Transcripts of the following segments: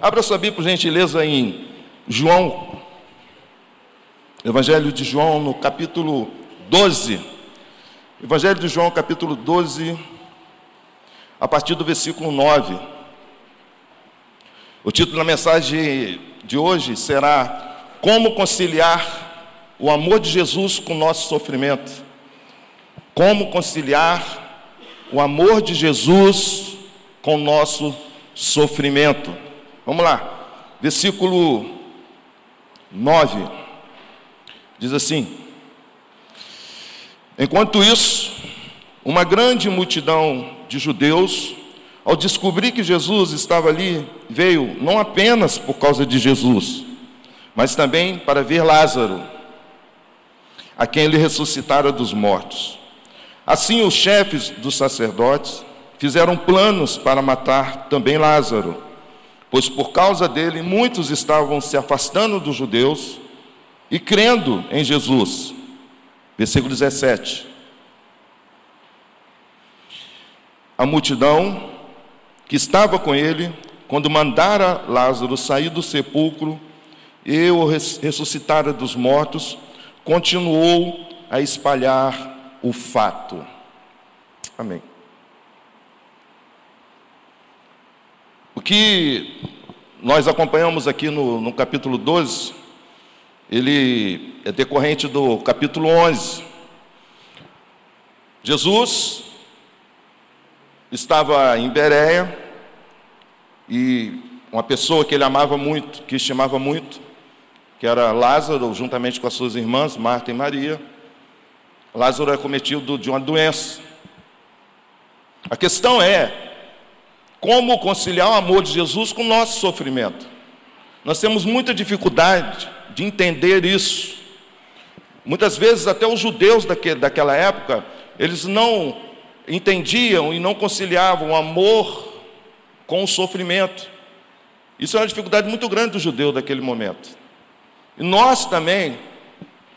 Abra sua Bíblia, por gentileza, em João, Evangelho de João, no capítulo 12. Evangelho de João, capítulo 12, a partir do versículo 9. O título da mensagem de hoje será Como conciliar o amor de Jesus com o nosso sofrimento. Como conciliar o amor de Jesus com o nosso sofrimento. Vamos lá, versículo 9. Diz assim: Enquanto isso, uma grande multidão de judeus, ao descobrir que Jesus estava ali, veio não apenas por causa de Jesus, mas também para ver Lázaro, a quem ele ressuscitara dos mortos. Assim, os chefes dos sacerdotes fizeram planos para matar também Lázaro pois por causa dele muitos estavam se afastando dos judeus e crendo em Jesus. Versículo 17. A multidão que estava com ele, quando mandara Lázaro sair do sepulcro e o ressuscitara dos mortos, continuou a espalhar o fato. Amém. O que nós acompanhamos aqui no, no capítulo 12, ele é decorrente do capítulo 11. Jesus estava em Bereia e uma pessoa que ele amava muito, que estimava muito, que era Lázaro, juntamente com as suas irmãs, Marta e Maria. Lázaro é cometido de uma doença. A questão é como conciliar o amor de Jesus com o nosso sofrimento. Nós temos muita dificuldade de entender isso. Muitas vezes, até os judeus daquela época, eles não entendiam e não conciliavam o amor com o sofrimento. Isso é uma dificuldade muito grande do judeu daquele momento. E nós também,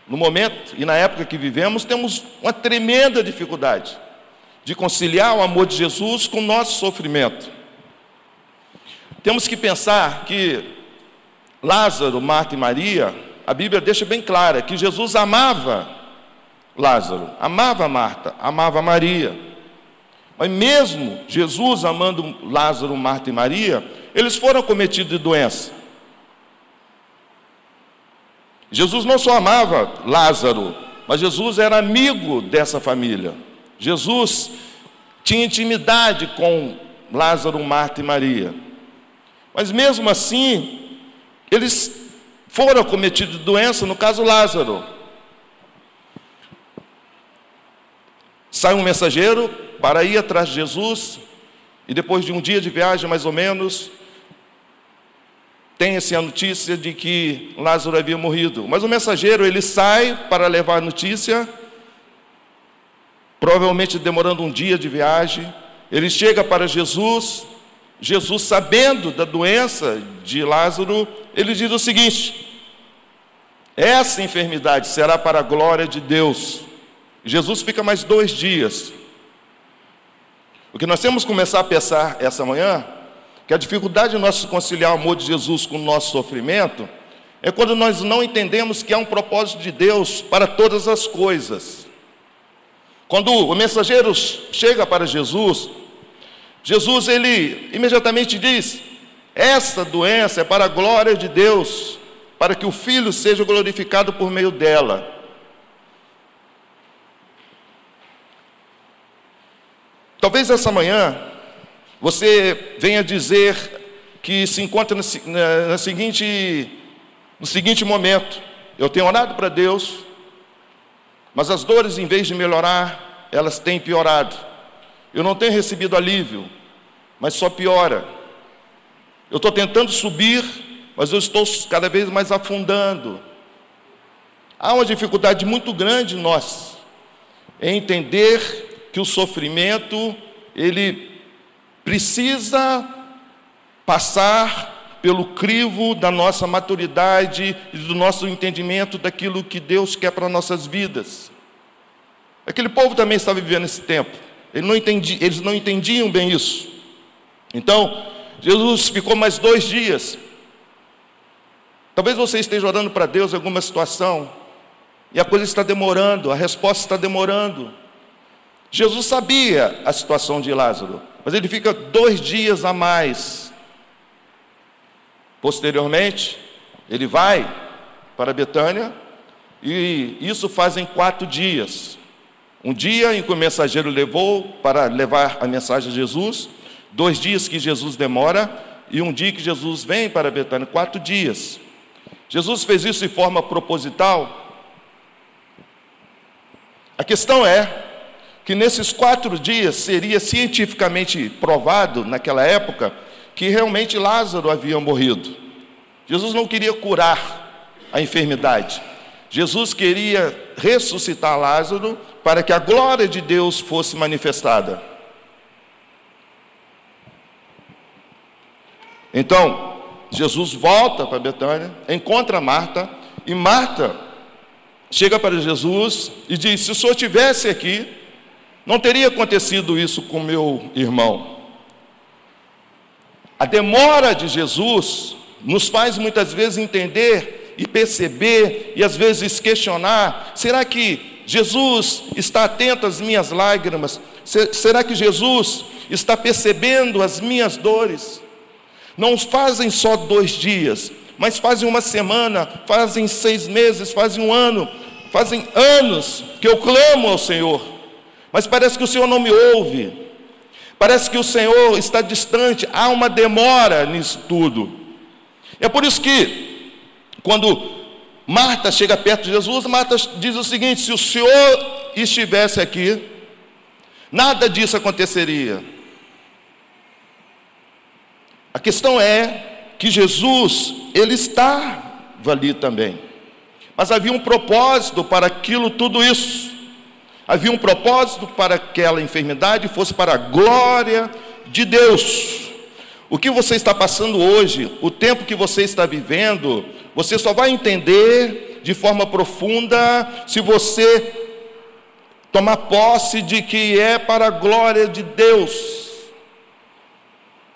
no momento e na época que vivemos, temos uma tremenda dificuldade de conciliar o amor de Jesus com o nosso sofrimento. Temos que pensar que Lázaro, Marta e Maria, a Bíblia deixa bem clara que Jesus amava Lázaro, amava Marta, amava Maria. Mas mesmo Jesus amando Lázaro, Marta e Maria, eles foram cometidos de doença. Jesus não só amava Lázaro, mas Jesus era amigo dessa família. Jesus tinha intimidade com Lázaro, Marta e Maria. Mas mesmo assim, eles foram cometidos de doença, no caso Lázaro. Sai um mensageiro para ir atrás de Jesus, e depois de um dia de viagem, mais ou menos, tem-se a notícia de que Lázaro havia morrido. Mas o mensageiro, ele sai para levar a notícia, provavelmente demorando um dia de viagem. Ele chega para Jesus, Jesus, sabendo da doença de Lázaro, ele diz o seguinte: essa enfermidade será para a glória de Deus. Jesus fica mais dois dias. O que nós temos que começar a pensar essa manhã, que a dificuldade de nós conciliar o amor de Jesus com o nosso sofrimento, é quando nós não entendemos que há um propósito de Deus para todas as coisas. Quando o mensageiro chega para Jesus, Jesus ele imediatamente diz: essa doença é para a glória de Deus, para que o Filho seja glorificado por meio dela. Talvez essa manhã você venha dizer que se encontra no, na, seguinte, no seguinte momento: eu tenho orado para Deus, mas as dores, em vez de melhorar, elas têm piorado. Eu não tenho recebido alívio, mas só piora. Eu estou tentando subir, mas eu estou cada vez mais afundando. Há uma dificuldade muito grande em nós em entender que o sofrimento ele precisa passar pelo crivo da nossa maturidade e do nosso entendimento daquilo que Deus quer para nossas vidas. Aquele povo também estava vivendo esse tempo. Eles não, entendi, eles não entendiam bem isso. Então, Jesus ficou mais dois dias. Talvez você esteja orando para Deus em alguma situação e a coisa está demorando, a resposta está demorando. Jesus sabia a situação de Lázaro, mas ele fica dois dias a mais. Posteriormente, ele vai para Betânia e isso fazem quatro dias. Um dia em que o mensageiro levou para levar a mensagem a Jesus, dois dias que Jesus demora e um dia que Jesus vem para Betânia, quatro dias. Jesus fez isso de forma proposital. A questão é que nesses quatro dias seria cientificamente provado, naquela época, que realmente Lázaro havia morrido. Jesus não queria curar a enfermidade. Jesus queria ressuscitar Lázaro para que a glória de Deus fosse manifestada. Então, Jesus volta para Betânia, encontra Marta, e Marta chega para Jesus e diz: Se o senhor tivesse aqui, não teria acontecido isso com meu irmão. A demora de Jesus nos faz muitas vezes entender e perceber e às vezes questionar: será que Jesus está atento às minhas lágrimas? Será que Jesus está percebendo as minhas dores? Não fazem só dois dias, mas fazem uma semana, fazem seis meses, fazem um ano, fazem anos que eu clamo ao Senhor, mas parece que o Senhor não me ouve, parece que o Senhor está distante, há uma demora nisso tudo. É por isso que, quando Marta chega perto de Jesus, Marta diz o seguinte: se o Senhor estivesse aqui, nada disso aconteceria. A questão é que Jesus, ele estava ali também. Mas havia um propósito para aquilo tudo isso. Havia um propósito para aquela enfermidade fosse para a glória de Deus. O que você está passando hoje, o tempo que você está vivendo, você só vai entender de forma profunda se você tomar posse de que é para a glória de Deus.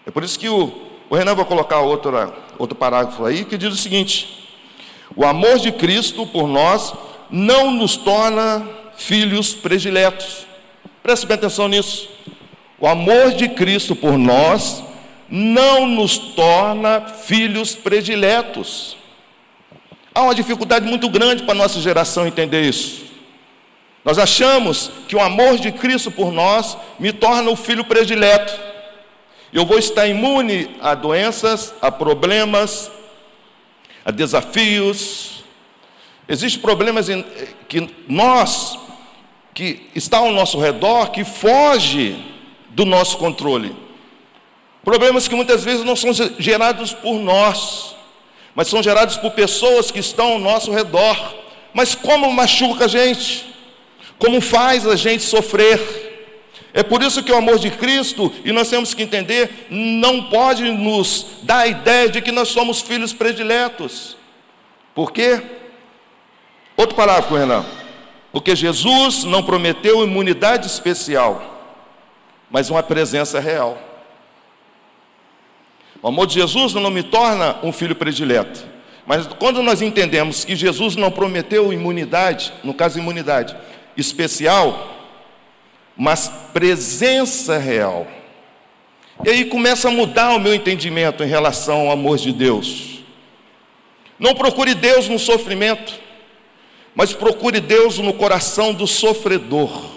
É por isso que o, o Renan vai colocar outra, outro parágrafo aí que diz o seguinte: o amor de Cristo por nós não nos torna filhos prediletos. Preste bem atenção nisso. O amor de Cristo por nós não nos torna filhos prediletos. Há uma dificuldade muito grande para a nossa geração entender isso. Nós achamos que o amor de Cristo por nós me torna o filho predileto. Eu vou estar imune a doenças, a problemas, a desafios. Existem problemas que nós, que está ao nosso redor, que foge do nosso controle. Problemas que muitas vezes não são gerados por nós, mas são gerados por pessoas que estão ao nosso redor. Mas como machuca a gente? Como faz a gente sofrer? É por isso que o amor de Cristo, e nós temos que entender, não pode nos dar a ideia de que nós somos filhos prediletos. Por quê? Outro parágrafo, Renan. Porque Jesus não prometeu imunidade especial, mas uma presença real. O amor de Jesus não me torna um filho predileto. Mas quando nós entendemos que Jesus não prometeu imunidade, no caso imunidade especial, mas presença real. E aí começa a mudar o meu entendimento em relação ao amor de Deus. Não procure Deus no sofrimento, mas procure Deus no coração do sofredor.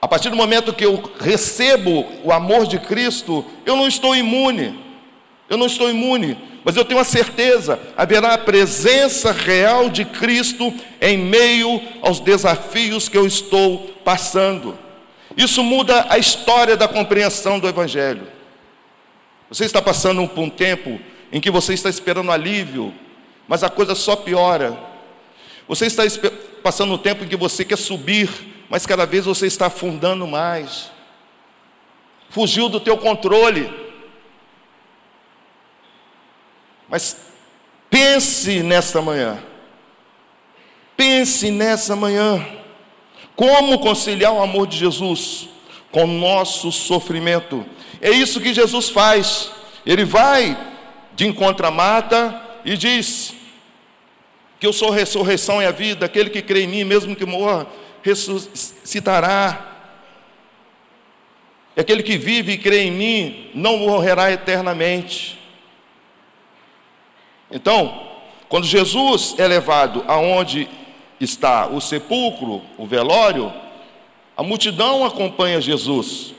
A partir do momento que eu recebo o amor de Cristo, eu não estou imune. Eu não estou imune, mas eu tenho a certeza, haverá a presença real de Cristo em meio aos desafios que eu estou passando. Isso muda a história da compreensão do Evangelho. Você está passando por um tempo em que você está esperando alívio, mas a coisa só piora. Você está passando um tempo em que você quer subir mas cada vez você está afundando mais. Fugiu do teu controle. Mas pense nesta manhã. Pense nessa manhã. Como conciliar o amor de Jesus com o nosso sofrimento? É isso que Jesus faz. Ele vai de encontro a Marta e diz que eu sou a ressurreição e a vida, aquele que crê em mim, mesmo que morra, ressuscitará. Aquele que vive e crê em mim não morrerá eternamente. Então, quando Jesus é levado aonde está o sepulcro, o velório, a multidão acompanha Jesus.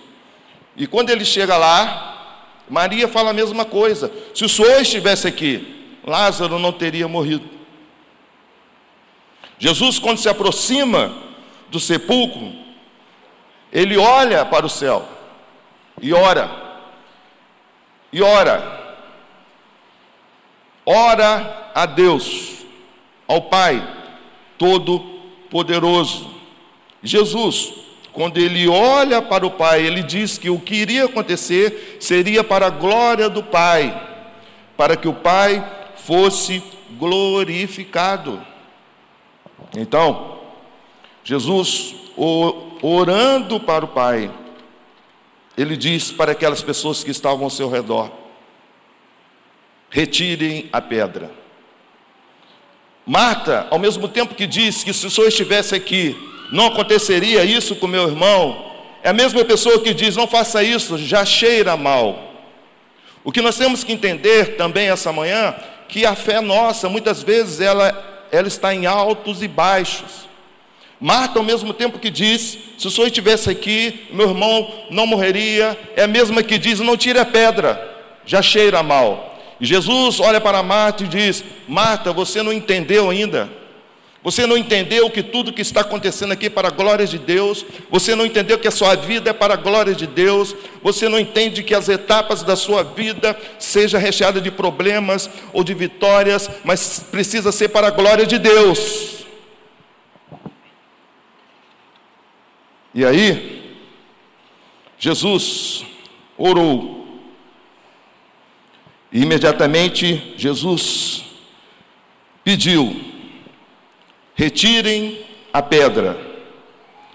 E quando ele chega lá, Maria fala a mesma coisa. Se o Senhor estivesse aqui, Lázaro não teria morrido. Jesus, quando se aproxima do sepulcro, ele olha para o céu e ora, e ora, ora a Deus, ao Pai Todo-Poderoso. Jesus, quando ele olha para o Pai, ele diz que o que iria acontecer seria para a glória do Pai, para que o Pai fosse glorificado. Então, Jesus, orando para o Pai, ele diz para aquelas pessoas que estavam ao seu redor: retirem a pedra. Marta, ao mesmo tempo que diz que se o Senhor estivesse aqui, não aconteceria isso com meu irmão, é a mesma pessoa que diz: não faça isso, já cheira mal. O que nós temos que entender também essa manhã, que a fé nossa, muitas vezes, ela, ela está em altos e baixos. Marta, ao mesmo tempo que diz: se o Senhor estivesse aqui, meu irmão não morreria, é a mesma que diz: não tire a pedra, já cheira mal. E Jesus olha para Marta e diz: Marta, você não entendeu ainda. Você não entendeu que tudo que está acontecendo aqui é para a glória de Deus. Você não entendeu que a sua vida é para a glória de Deus. Você não entende que as etapas da sua vida seja recheada de problemas ou de vitórias, mas precisa ser para a glória de Deus. E aí, Jesus orou e imediatamente Jesus pediu: retirem a pedra,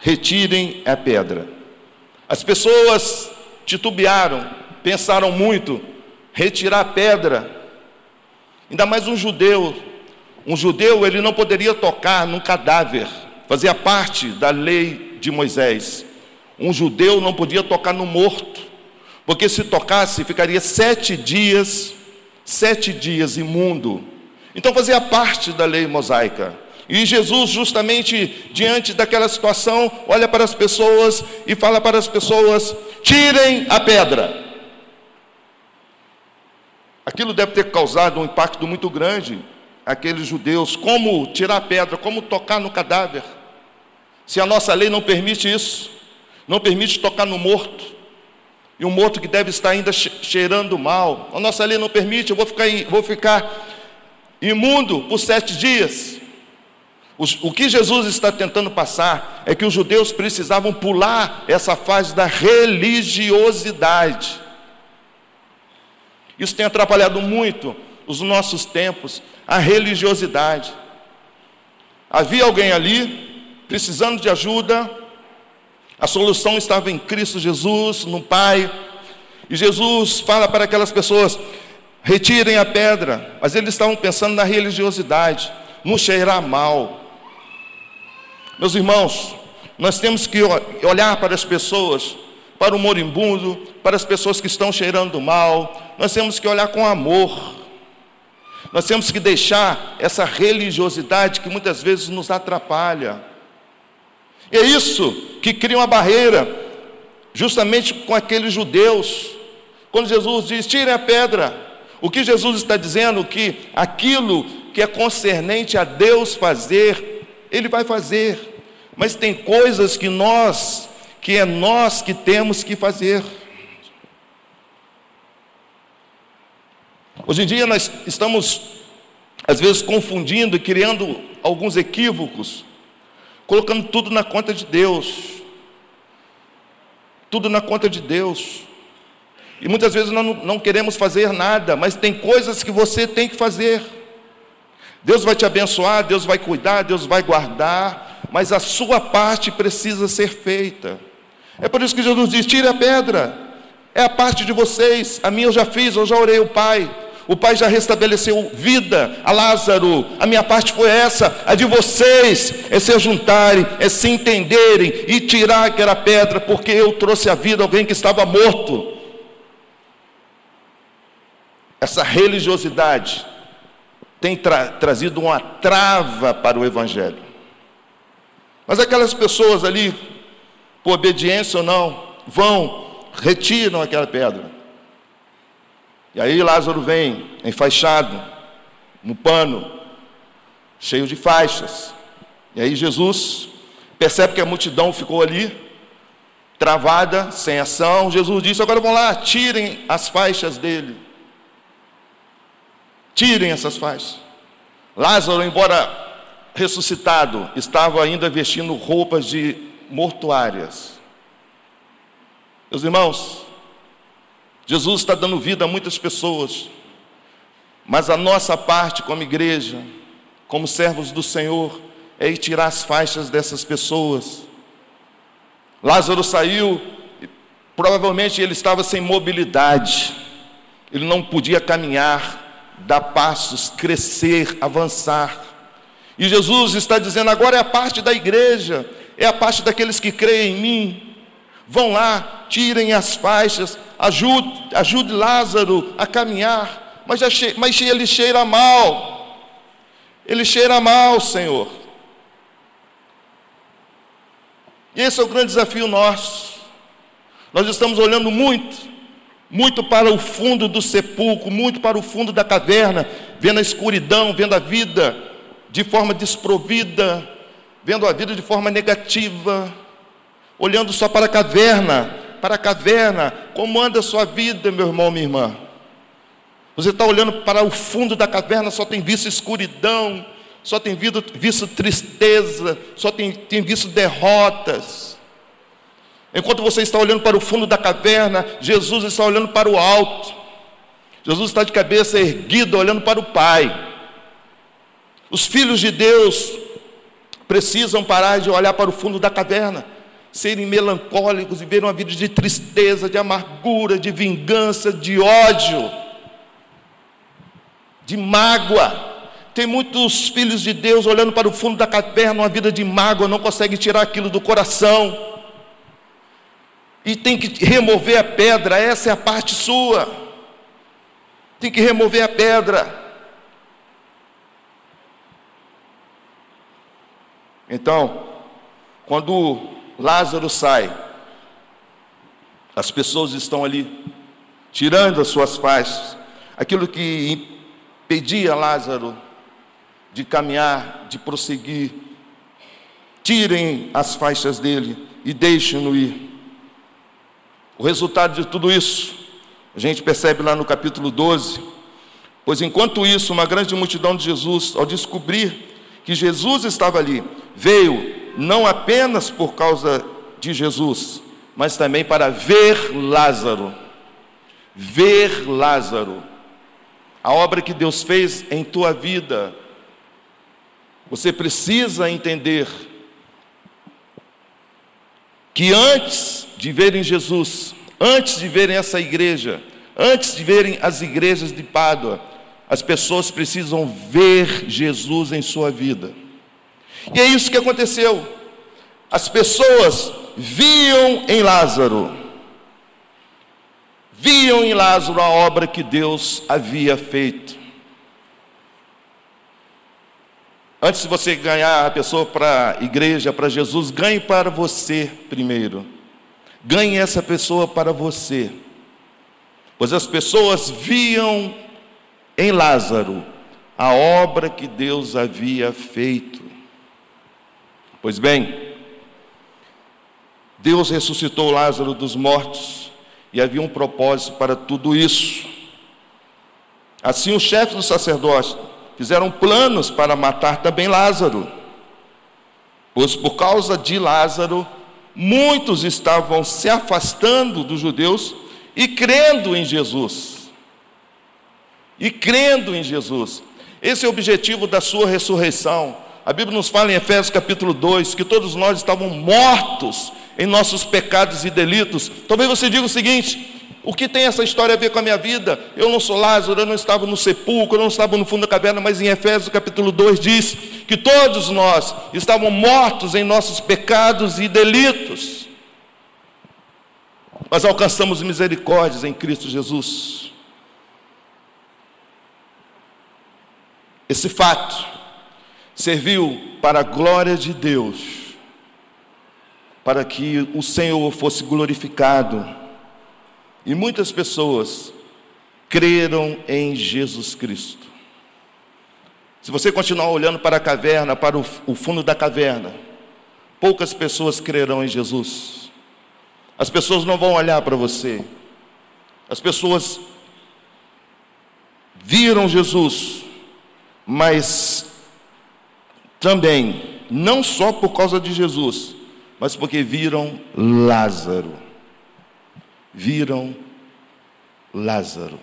retirem a pedra. As pessoas titubearam, pensaram muito, retirar a pedra. Ainda mais um judeu. Um judeu, ele não poderia tocar num cadáver, fazia parte da lei de Moisés. Um judeu não podia tocar no morto porque se tocasse ficaria sete dias, sete dias imundo. Então fazia parte da lei mosaica. E Jesus, justamente diante daquela situação, olha para as pessoas e fala para as pessoas: tirem a pedra. Aquilo deve ter causado um impacto muito grande àqueles judeus. Como tirar a pedra, como tocar no cadáver? Se a nossa lei não permite isso, não permite tocar no morto, e um morto que deve estar ainda cheirando mal. A nossa lei não permite, eu vou ficar, vou ficar imundo por sete dias. O que Jesus está tentando passar é que os judeus precisavam pular essa fase da religiosidade. Isso tem atrapalhado muito os nossos tempos, a religiosidade. Havia alguém ali precisando de ajuda, a solução estava em Cristo Jesus, no Pai. E Jesus fala para aquelas pessoas: retirem a pedra. Mas eles estavam pensando na religiosidade, no cheirar mal. Meus irmãos, nós temos que olhar para as pessoas, para o moribundo, para as pessoas que estão cheirando mal. Nós temos que olhar com amor. Nós temos que deixar essa religiosidade que muitas vezes nos atrapalha. É isso que cria uma barreira, justamente com aqueles judeus. Quando Jesus diz: tirem a pedra, o que Jesus está dizendo? Que aquilo que é concernente a Deus fazer, Ele vai fazer. Mas tem coisas que nós, que é nós que temos que fazer. Hoje em dia nós estamos, às vezes, confundindo e criando alguns equívocos colocando tudo na conta de Deus. Tudo na conta de Deus. E muitas vezes nós não, não queremos fazer nada, mas tem coisas que você tem que fazer. Deus vai te abençoar, Deus vai cuidar, Deus vai guardar, mas a sua parte precisa ser feita. É por isso que Jesus diz: tire a pedra. É a parte de vocês. A minha eu já fiz, eu já orei o Pai. O Pai já restabeleceu vida a Lázaro. A minha parte foi essa. A de vocês é se juntarem, é se entenderem e tirar aquela pedra, porque eu trouxe a vida a alguém que estava morto. Essa religiosidade tem tra trazido uma trava para o Evangelho. Mas aquelas pessoas ali, por obediência ou não, vão retiram aquela pedra. E aí Lázaro vem enfaixado, no pano, cheio de faixas. E aí Jesus percebe que a multidão ficou ali, travada, sem ação. Jesus disse: Agora vão lá, tirem as faixas dele. Tirem essas faixas. Lázaro, embora ressuscitado, estava ainda vestindo roupas de mortuárias. Meus irmãos, Jesus está dando vida a muitas pessoas, mas a nossa parte como igreja, como servos do Senhor, é ir tirar as faixas dessas pessoas. Lázaro saiu, provavelmente ele estava sem mobilidade, ele não podia caminhar, dar passos, crescer, avançar. E Jesus está dizendo: agora é a parte da igreja, é a parte daqueles que creem em mim, Vão lá, tirem as faixas, ajude, ajude Lázaro a caminhar. Mas, che, mas ele cheira mal. Ele cheira mal, Senhor. E esse é o grande desafio nosso. Nós estamos olhando muito, muito para o fundo do sepulcro, muito para o fundo da caverna, vendo a escuridão, vendo a vida de forma desprovida, vendo a vida de forma negativa olhando só para a caverna, para a caverna, como anda a sua vida, meu irmão, minha irmã? Você está olhando para o fundo da caverna, só tem visto escuridão, só tem visto, visto tristeza, só tem, tem visto derrotas. Enquanto você está olhando para o fundo da caverna, Jesus está olhando para o alto. Jesus está de cabeça erguida, olhando para o Pai. Os filhos de Deus precisam parar de olhar para o fundo da caverna serem melancólicos e ver uma vida de tristeza, de amargura, de vingança, de ódio, de mágoa. Tem muitos filhos de Deus olhando para o fundo da caverna, uma vida de mágoa, não consegue tirar aquilo do coração. E tem que remover a pedra, essa é a parte sua. Tem que remover a pedra. Então, quando Lázaro sai. As pessoas estão ali tirando as suas faixas. Aquilo que impedia Lázaro de caminhar, de prosseguir. Tirem as faixas dele e deixem-no ir. O resultado de tudo isso, a gente percebe lá no capítulo 12. Pois enquanto isso, uma grande multidão de Jesus, ao descobrir que Jesus estava ali, veio não apenas por causa de Jesus, mas também para ver Lázaro. Ver Lázaro. A obra que Deus fez em tua vida. Você precisa entender que antes de verem Jesus, antes de verem essa igreja, antes de verem as igrejas de Pádua, as pessoas precisam ver Jesus em sua vida. E é isso que aconteceu. As pessoas viam em Lázaro, viam em Lázaro a obra que Deus havia feito. Antes de você ganhar a pessoa para a igreja, para Jesus, ganhe para você primeiro. Ganhe essa pessoa para você. Pois as pessoas viam em Lázaro a obra que Deus havia feito. Pois bem, Deus ressuscitou Lázaro dos mortos e havia um propósito para tudo isso. Assim, os chefes do sacerdócio fizeram planos para matar também Lázaro, pois por causa de Lázaro, muitos estavam se afastando dos judeus e crendo em Jesus. E crendo em Jesus. Esse é o objetivo da sua ressurreição a Bíblia nos fala em Efésios capítulo 2 que todos nós estávamos mortos em nossos pecados e delitos. Talvez você diga o seguinte: O que tem essa história a ver com a minha vida? Eu não sou Lázaro, eu não estava no sepulcro, eu não estava no fundo da caverna, mas em Efésios capítulo 2 diz que todos nós estávamos mortos em nossos pecados e delitos. Mas alcançamos misericórdias em Cristo Jesus. Esse fato serviu para a glória de Deus, para que o Senhor fosse glorificado e muitas pessoas creram em Jesus Cristo. Se você continuar olhando para a caverna, para o, fundo da caverna, poucas pessoas crerão em Jesus. As pessoas não vão olhar para você. As pessoas viram Jesus, mas também, não só por causa de Jesus, mas porque viram Lázaro viram Lázaro.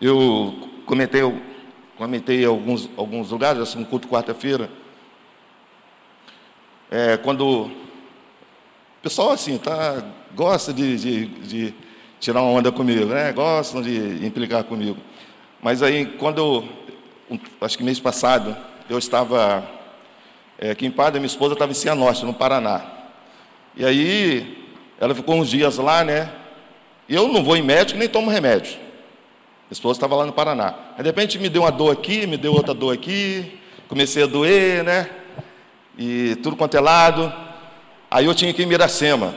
Eu comentei, comentei alguns, alguns lugares, assim, um culto quarta-feira, é, quando o pessoal assim, tá, gosta de, de, de, tirar uma onda comigo, né? gostam de implicar comigo. Mas aí, quando acho que mês passado, eu estava é, aqui em Padre, minha esposa estava em Cianorte, no Paraná. E aí, ela ficou uns dias lá, né? E eu não vou em médico nem tomo remédio. A esposa estava lá no Paraná. Aí, de repente, me deu uma dor aqui, me deu outra dor aqui. Comecei a doer, né? E tudo quanto é lado. Aí eu tinha que ir em Miracema,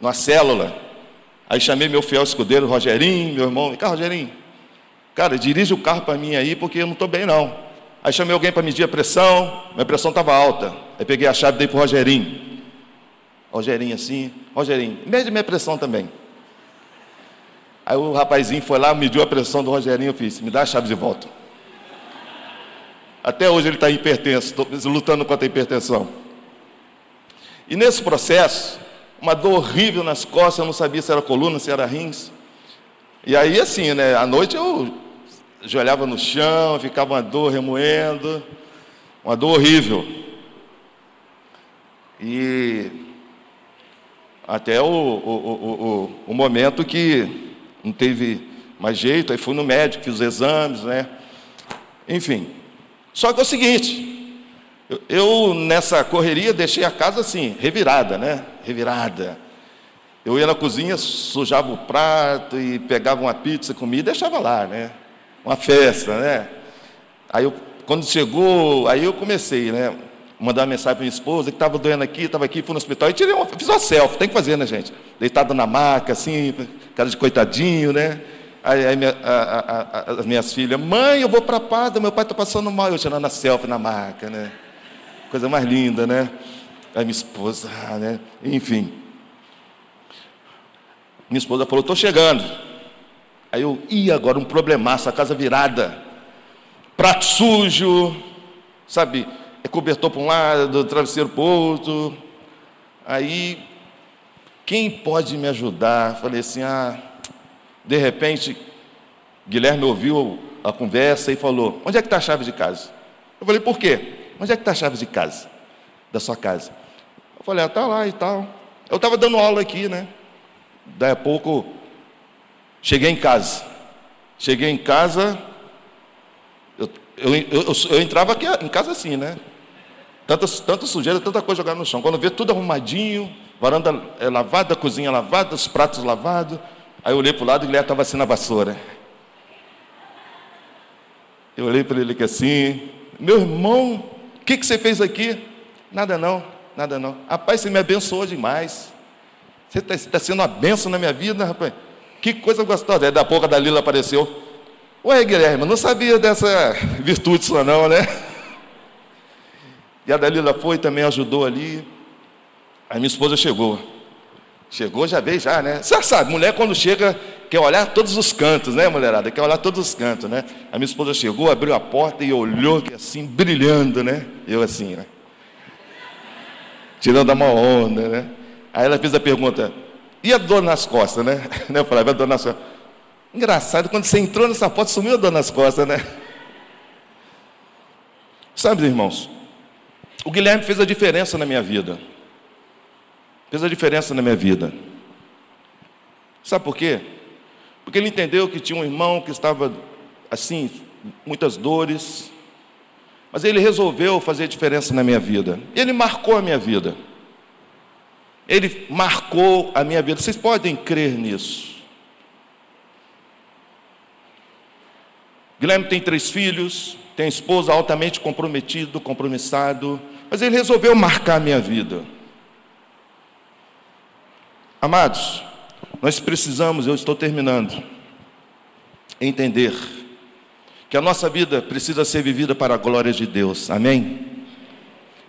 numa célula. Aí chamei meu fiel escudeiro, Rogerinho, meu irmão. Cá, Rogerinho, cara, dirige o carro para mim aí, porque eu não estou bem, não. Aí chamei alguém para medir a pressão, minha pressão estava alta. Aí peguei a chave e dei para o Rogerinho. Rogerinho assim, Rogerinho, mede minha pressão também. Aí o rapazinho foi lá, mediu a pressão do Rogerinho, eu fiz, me dá a chave de volta. Até hoje ele está hipertenso, lutando contra a hipertensão. E nesse processo, uma dor horrível nas costas, eu não sabia se era coluna, se era rins. E aí assim, né, à noite eu ajoelhava no chão, ficava uma dor remoendo, uma dor horrível. E até o, o, o, o, momento que não teve mais jeito, aí fui no médico, fiz os exames, né? Enfim. Só que é o seguinte, eu, eu nessa correria deixei a casa assim, revirada, né? Revirada. Eu ia na cozinha, sujava o prato e pegava uma pizza, comia e deixava lá, né? Uma festa, né? Aí eu, quando chegou, aí eu comecei, né? mandar uma mensagem para minha esposa, que estava doendo aqui, estava aqui, fui no hospital, e tirei uma, fiz uma selfie, tem que fazer, né, gente? Deitado na maca, assim, cara de coitadinho, né? Aí, aí minha, a, a, a, as minhas filhas, mãe, eu vou para a Pada, meu pai está passando mal, eu tirando a selfie na maca, né? Coisa mais linda, né? Aí minha esposa, né? Enfim. Minha esposa falou, estou chegando. Aí eu, ih, agora um problemaço, a casa virada, prato sujo, sabe? é cobertor para um lado, travesseiro para o outro. Aí, quem pode me ajudar? Falei assim, ah, de repente, Guilherme ouviu a conversa e falou, onde é que está a chave de casa? Eu falei, por quê? Onde é que está a chave de casa? Da sua casa? Eu falei, ah, está lá e tal. Eu estava dando aula aqui, né? Daí a pouco, cheguei em casa. Cheguei em casa, eu, eu, eu, eu, entrava aqui em casa assim, né? Tanta, tanta sujeira, tanta coisa jogada no chão. Quando vê tudo arrumadinho, varanda é, lavada, cozinha lavada, os pratos lavados. Aí eu olhei para o lado e ele estava assim na vassoura. Eu olhei para ele aqui assim, meu irmão, o que, que você fez aqui? Nada não, nada não. Rapaz, você me abençoou demais. Você está tá sendo uma benção na minha vida, rapaz. Que coisa gostosa. Aí da pouco a Dalila apareceu. Ué, Guilherme, não sabia dessa virtude sua não, né? E a Dalila foi também ajudou ali. Aí minha esposa chegou. Chegou, já veio já, né? Você sabe, mulher quando chega, quer olhar todos os cantos, né, mulherada? Quer olhar todos os cantos, né? A minha esposa chegou, abriu a porta e olhou assim, brilhando, né? Eu assim, né? Tirando uma onda, né? Aí ela fez a pergunta, e a dor nas costas, né? Eu falei, a dor nas costas. Engraçado, quando você entrou nessa porta, sumiu a dor nas costas, né? Sabe, irmãos, o Guilherme fez a diferença na minha vida. Fez a diferença na minha vida. Sabe por quê? Porque ele entendeu que tinha um irmão que estava assim, muitas dores, mas ele resolveu fazer diferença na minha vida. Ele marcou a minha vida. Ele marcou a minha vida. Vocês podem crer nisso. Guilherme tem três filhos, tem esposa altamente comprometido, compromissado, mas ele resolveu marcar a minha vida. Amados, nós precisamos, eu estou terminando, entender que a nossa vida precisa ser vivida para a glória de Deus, amém?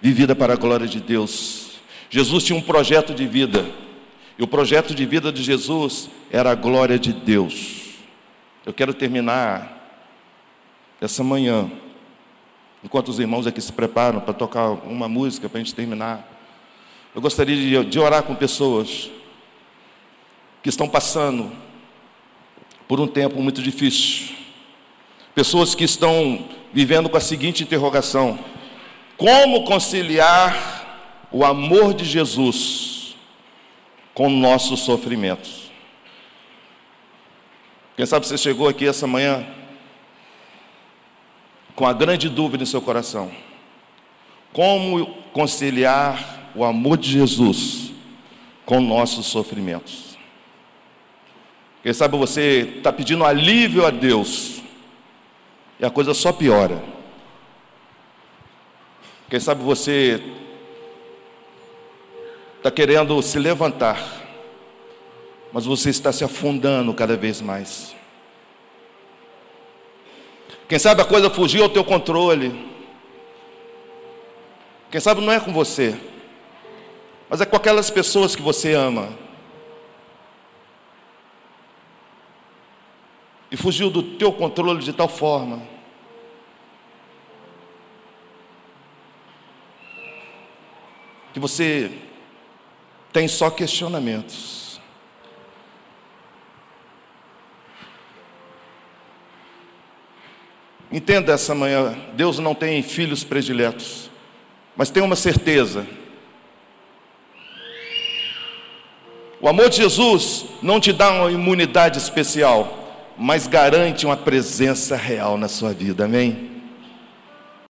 Vivida para a glória de Deus. Jesus tinha um projeto de vida, e o projeto de vida de Jesus era a glória de Deus. Eu quero terminar essa manhã, enquanto os irmãos aqui se preparam para tocar uma música para a gente terminar, eu gostaria de, de orar com pessoas que estão passando por um tempo muito difícil, pessoas que estão vivendo com a seguinte interrogação: como conciliar o amor de Jesus com nossos sofrimentos? Quem sabe você chegou aqui essa manhã com a grande dúvida em seu coração: como conciliar o amor de Jesus com nossos sofrimentos? Quem sabe você está pedindo alívio a Deus e a coisa só piora. Quem sabe você está querendo se levantar, mas você está se afundando cada vez mais. Quem sabe a coisa fugiu ao teu controle. Quem sabe não é com você, mas é com aquelas pessoas que você ama. E fugiu do teu controle de tal forma que você tem só questionamentos. Entenda essa manhã: Deus não tem filhos prediletos, mas tem uma certeza. O amor de Jesus não te dá uma imunidade especial, mas garante uma presença real na sua vida, amém?